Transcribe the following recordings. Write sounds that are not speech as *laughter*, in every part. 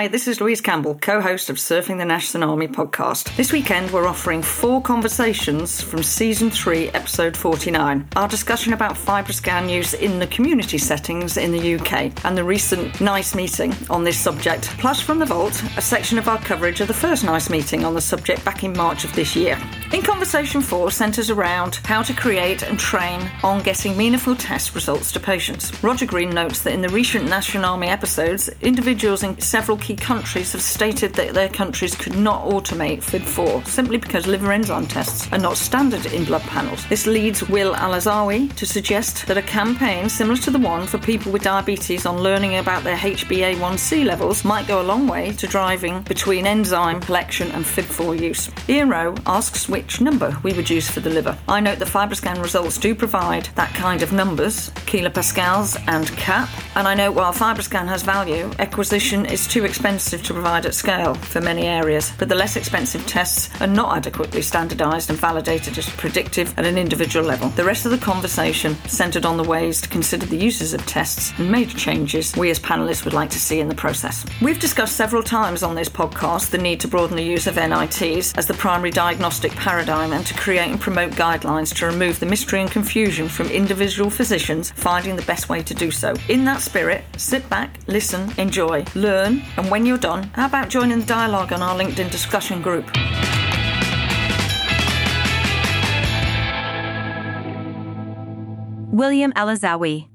Hi, this is Louise Campbell, co host of Surfing the Nash Tsunami podcast. This weekend, we're offering four conversations from season three, episode 49. Our discussion about FibroScan use in the community settings in the UK and the recent NICE meeting on this subject, plus from the vault, a section of our coverage of the first NICE meeting on the subject back in March of this year. In conversation four centres around how to create and train on getting meaningful test results to patients. Roger Green notes that in the recent National Army episodes, individuals in several key countries have stated that their countries could not automate FIB4 simply because liver enzyme tests are not standard in blood panels. This leads Will Alazawi to suggest that a campaign similar to the one for people with diabetes on learning about their HbA1c levels might go a long way to driving between enzyme collection and FIB4 use. Ian Rowe asks which number we would use for the liver. I note the FibroScan results do provide that kind of numbers, kilopascals and cap, and I note while FibroScan has value, acquisition is too expensive to provide at scale for many areas, but the less expensive tests are not adequately standardised and validated as predictive at an individual level. The rest of the conversation centred on the ways to consider the uses of tests and major changes we as panellists would like to see in the process. We've discussed several times on this podcast the need to broaden the use of NITs as the primary diagnostic paradigm and to create and promote guidelines to remove the mystery and confusion from individual physicians finding the best way to do so. In that spirit, sit back, listen, enjoy, learn, and when you're done, how about joining the dialogue on our LinkedIn discussion group? William Alazawi.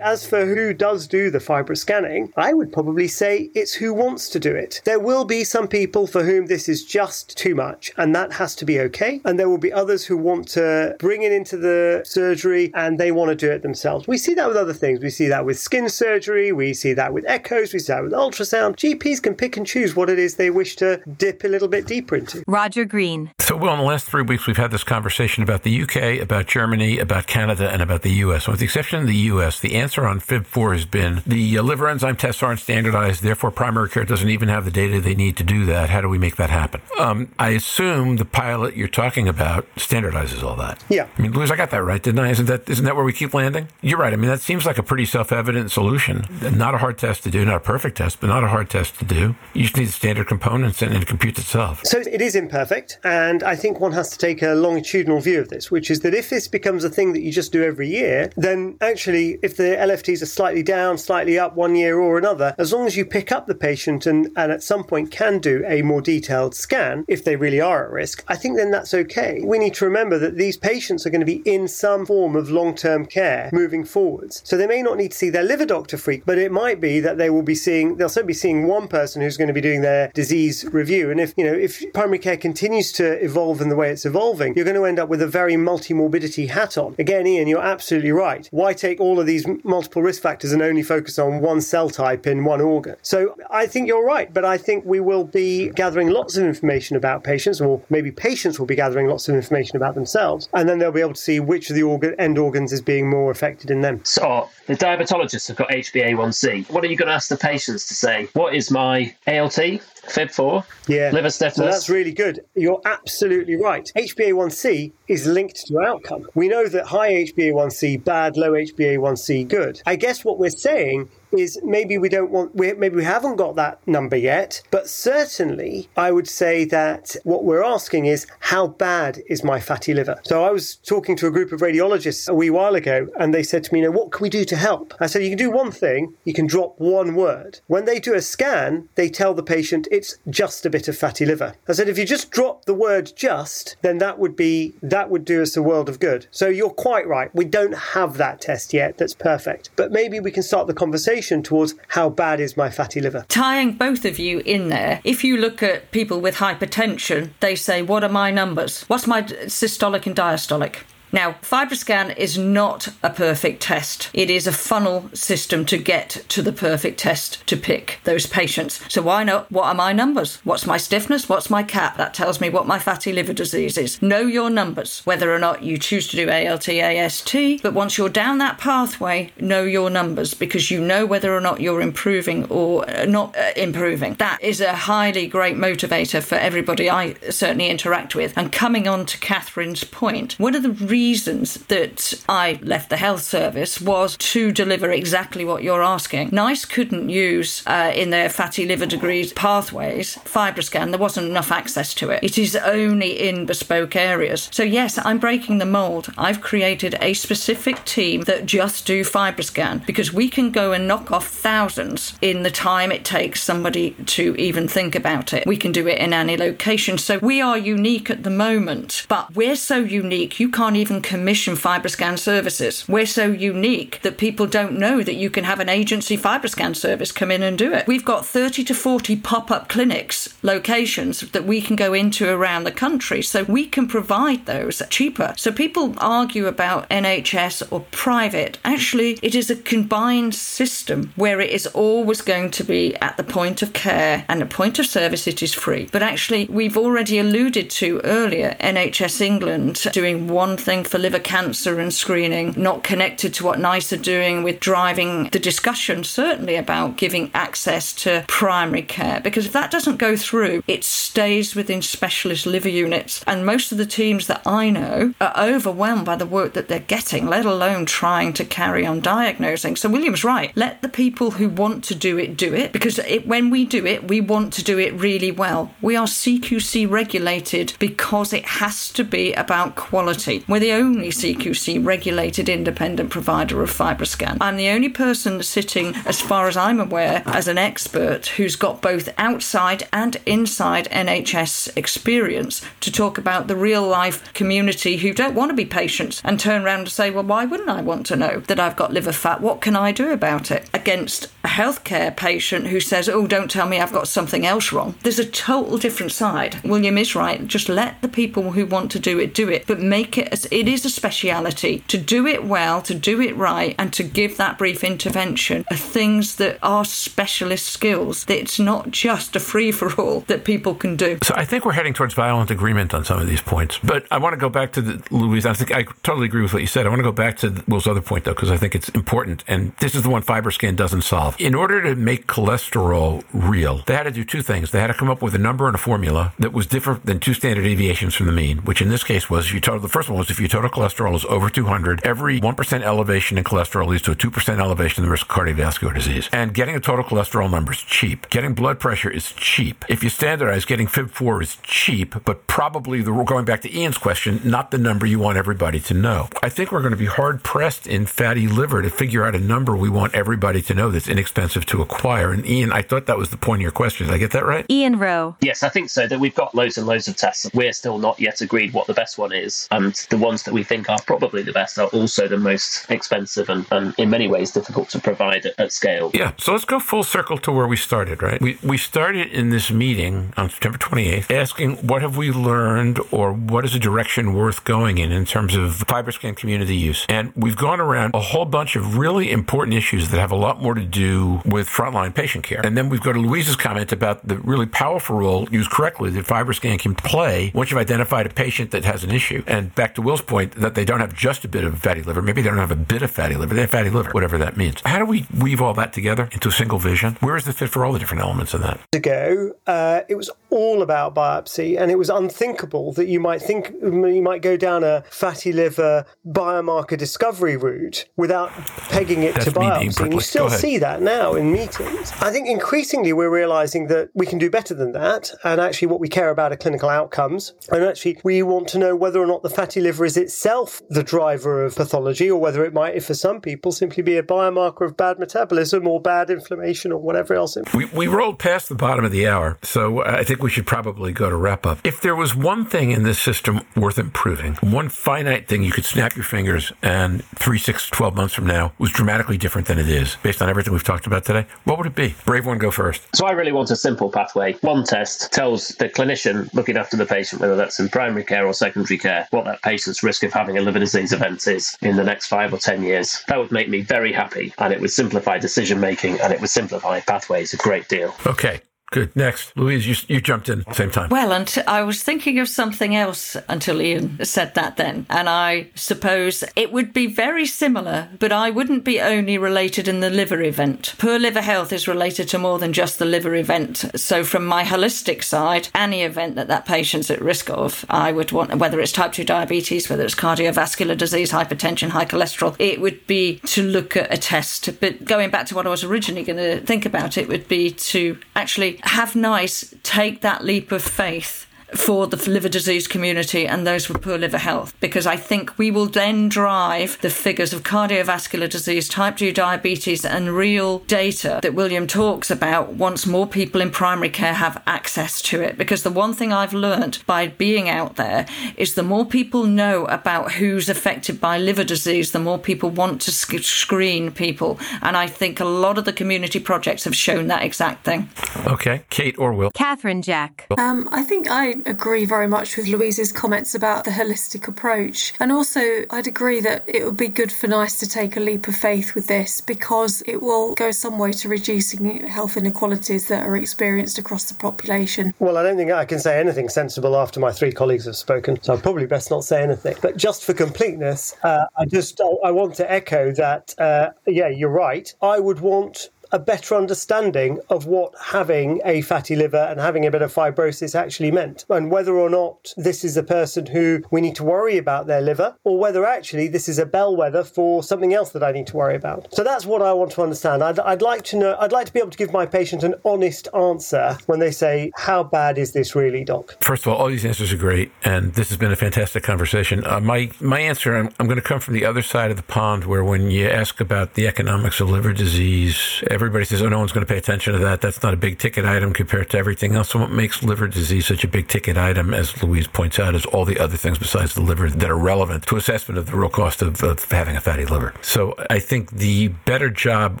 As for who does do the fibro scanning, I would probably say it's who wants to do it. There will be some people for whom this is just too much, and that has to be okay. And there will be others who want to bring it into the surgery and they want to do it themselves. We see that with other things. We see that with skin surgery, we see that with echoes, we see that with ultrasound. GPs can pick and choose what it is they wish to dip a little bit deeper into. Roger Green. So, Will, in the last three weeks, we've had this conversation about the UK, about Germany, about Canada, and about the US. With the exception of the US, the answer on FIB4 has been the uh, liver enzyme tests aren't standardized, therefore, primary care doesn't even have the data they need to do that. How do we make that happen? Um, I assume the pilot you're talking about standardizes all that. Yeah. I mean, Louise, I got that right, didn't I? Isn't that isn't that where we keep landing? You're right. I mean, that seems like a pretty self-evident solution. Not a hard test to do, not a perfect test, but not a hard test to do. You just need the standard components and it computes itself. So it is imperfect, and I think one has to take a longitudinal view of this, which is that if this becomes a thing that you just do every year, then actually, if the LFTs are slightly down, slightly up one year or another, as long as you pick up the patient and, and at some point can do a more detailed scan, if they really are at risk, I think then that's okay. We need to remember that these patients are going to be in some form of long term care moving forwards. So they may not need to see their liver doctor freak, but it might be that they will be seeing, they'll certainly be seeing one person who's going to be doing their disease review. And if, you know, if primary care continues to evolve in the way it's evolving, you're going to end up with a very multi-morbidity hat on. Again, Ian, you're absolutely right. Why take all of these multiple risk factors and only focus on one cell type in one organ? So I think you're right, but I think we will be gathering lots of information about patients, or maybe patients will be gathering lots of information about themselves, and then they'll be able to see which of the organ, end organs is being more affected in them. So the diabetologists have got HbA1c. What are you going to ask the patients to say? What is my ALT? FIB4, Yeah. liver So stiffness. that's really good. You're absolutely right. HbA1c is linked to outcome. We know that high HbA1c, bad, low HbA1c, good. I guess what we're saying is maybe we don't want, we, maybe we haven't got that number yet, but certainly I would say that what we're asking is how bad is my fatty liver? So I was talking to a group of radiologists a wee while ago and they said to me, you know, what can we do to help? I said, you can do one thing, you can drop one word. When they do a scan, they tell the patient it's just a bit of fatty liver. I said, if you just drop the word just, then that would be, that would do us a world of good. So you're quite right. We don't have that test yet that's perfect, but maybe we can start the conversation towards how bad is my fatty liver. Tying both of you in there, if you look at people with hypertension, they say, What are my numbers? What's my systolic and diastolic? Now, FibroScan is not a perfect test. It is a funnel system to get to the perfect test to pick those patients. So why not? What are my numbers? What's my stiffness? What's my cap? That tells me what my fatty liver disease is. Know your numbers, whether or not you choose to do ALT, AST. But once you're down that pathway, know your numbers because you know whether or not you're improving or uh, not uh, improving. That is a highly great motivator for everybody I certainly interact with. And coming on to Catherine's point, one of the reasons that I left the health service was to deliver exactly what you're asking. NICE couldn't use uh, in their fatty liver disease pathways FibroScan. There wasn't enough access to it. It is only in bespoke areas. So yes, I'm breaking the mold. I've created a specific team that just do FibroScan because we can go and knock off thousands in the time it takes somebody to even think about it. We can do it in any location. So we are unique at the moment, but we're so unique you can't even commission FibroScan services. We're so unique that people don't know that you can have an agency FibroScan service come in and do it. We've got 30 to 40 pop up clinics, locations that we can go into around the country. So we can provide those cheaper. So people argue about NHS or private. Actually, it is a combined system where it is always going to be at the point of care and the point of service, it is free. But actually, we've already alluded to earlier NHS England doing one thing for liver cancer and screening, not connected to what NICE are doing with driving the discussion, certainly about giving access to primary care. Because if that doesn't go through, it stays within specialist liver units. And most of the teams that I know are overwhelmed by the work that they're getting, let alone trying to carry on diagnosing. So William's right. Let the people who want to do it do it because it, when we do it, we want to do it really well. We are CQC regulated because it has to be about quality. We're the only CQC regulated independent provider of FibroScan. I'm the only person sitting, as far as I'm aware, as an expert who's got both outside and inside NHS experience to talk about the real life community who don't want to be patients and turn around and say, well, why wouldn't I want to know that I've got liver fat? What can I do about it? Against a healthcare patient who says, oh, don't tell me I've got something else wrong. There's a total different side. William is right. Just let the people who want to do it do it, but make it as it is a speciality to do it well, to do it right, and to give that brief intervention are things that are specialist skills. It's not just a free for all *laughs* that people can do. So I think we're heading towards violent agreement on some of these points. But I want to go back to the, Louise. I think I totally agree with what you said. I want to go back to Will's other point though, because I think it's important. And this is the one FibroScan doesn't solve. In order to make cholesterol real, they had to do two things. They had to come up with a number and a formula that was different than two standard deviations from the mean, which in this case was if you total, the first one was if your total cholesterol is over 200, every 1% elevation in cholesterol leads to a 2% elevation in the risk of cardiovascular disease. And getting a total cholesterol number is cheap. Getting blood pressure is cheap. If you standardize, getting FIB4 is cheap, but probably the, going back to Ian's question, not the number you want everybody to know. I think we're going to be hard pressed in fatty liver to figure out a number we want everybody to know that's inexpensive to acquire. And Ian, I thought that was the point of your question. Did I get that right? Ian Rowe. Yes, I think so. That we've got loads and loads of tests. We're still not yet agreed what the best one is. And the ones that we think are probably the best are also the most expensive and, and in many ways difficult to provide at, at scale. Yeah. So let's go full circle to where we started, right? We, we started in this meeting on September 28th asking what have we learned or what is a direction worth going in in terms of FibroScan community use. And we've gone around a whole bunch of really important issues that have a lot more to do with frontline patient care. And then we've got Louise's comment about the really powerful role, used correctly, that FibroScan can play once you've identified a patient that has an issue. And back to Will's point, that they don't have just a bit of fatty liver. Maybe they don't have a bit of fatty liver. They have fatty liver, whatever that means. How do we weave all that together into a single vision? Where is the fit for all the different elements of that? Ago, uh, it was all about biopsy, and it was unthinkable that you might think you might go down a fatty liver biomarker discovery route without pegging it That's to biopsy. And you still see that now in meetings. I think increasingly we're realizing that we can do better than that, and actually what we care about are clinical outcomes. And actually, we want to know whether or not the fatty liver is itself the driver of pathology, or whether it might, for some people, simply be a biomarker of bad metabolism or bad inflammation or whatever else. It We, we rolled past the bottom of the hour, so I think we should probably go to wrap up. If there was one thing in this system worth improving, one finite thing you could snap your fingers and three, six, 12 months from now was dramatically different than it is, based on everything we've talked about today, what would it be? Brave one, go first. So I really want a simple pathway. One test tells the clinician looking after the patient, whether that's in primary care or secondary care, what that patient's risk of having a liver disease event is in the next five or 10 years. That would make me very happy and it would simplify decision making and it would simplify pathways a great deal. Okay. Good. Next, Louise, you, you jumped in at the same time. Well, and I was thinking of something else until Ian said that then. And I suppose it would be very similar, but I wouldn't be only related in the liver event. Poor liver health is related to more than just the liver event. So, from my holistic side, any event that that patient's at risk of, I would want, whether it's type 2 diabetes, whether it's cardiovascular disease, hypertension, high cholesterol, it would be to look at a test. But going back to what I was originally going to think about, it would be to actually have NICE take that leap of faith for the liver disease community and those with poor liver health because I think we will then drive the figures of cardiovascular disease, type 2 diabetes, and real data that William talks about once more people in primary care have access to it. Because the one thing I've learned by being out there is the more people know about who's affected by liver disease, the more people want to sc- screen people. And I think a lot of the community projects have shown that exact thing. Okay. Kate or Will? Catherine Jack. Um, I think I agree very much with Louise's comments about the holistic approach. And also, I'd agree that it would be good for NICE to take a leap of faith with this because it will go some way to reducing health inequalities that are experienced across the population. Well, I don't think I can say anything sensible after my three colleagues have spoken, so I'd probably best not say anything. But just for completeness, uh, I just I want to echo that. Uh, yeah, you're right. I would want a better understanding of what having a fatty liver and having a bit of fibrosis actually meant, and whether or not this is a person who we need to worry about their liver, or whether actually this is a bellwether for something else that I need to worry about. So that's what I want to understand. I'd, I'd like to know. I'd like to be able to give my patient an honest answer when they say, "How bad is this really, doc?" First of all, all these answers are great, and this has been a fantastic conversation. Uh, my my answer, I'm, I'm going to come from the other side of the pond, where when you ask about the economics of liver disease, everybody says, oh, no one's going to pay attention to that. That's not a big ticket item compared to everything else. So what makes liver disease such a big ticket item, as Louise points out, is all the other things besides the liver that are relevant to assessment of the real cost of, of having a fatty liver. So I think the better job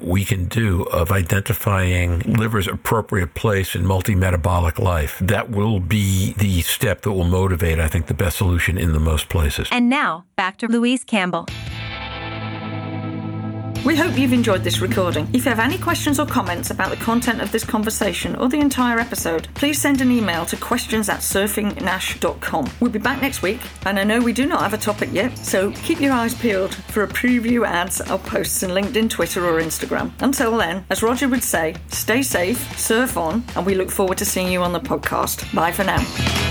we can do of identifying liver's appropriate place in multi-metabolic life, that will be the step that will motivate, I think, the best solution in the most places. And now, back to Louise Campbell. We hope you've enjoyed this recording. If you have any questions or comments about the content of this conversation or the entire episode, please send an email to questions at surfingnash.com. We'll be back next week, and I know we do not have a topic yet, so keep your eyes peeled for a preview ads I'll post on LinkedIn, Twitter, or Instagram. Until then, as Roger would say, stay safe, surf on, and we look forward to seeing you on the podcast. Bye for now.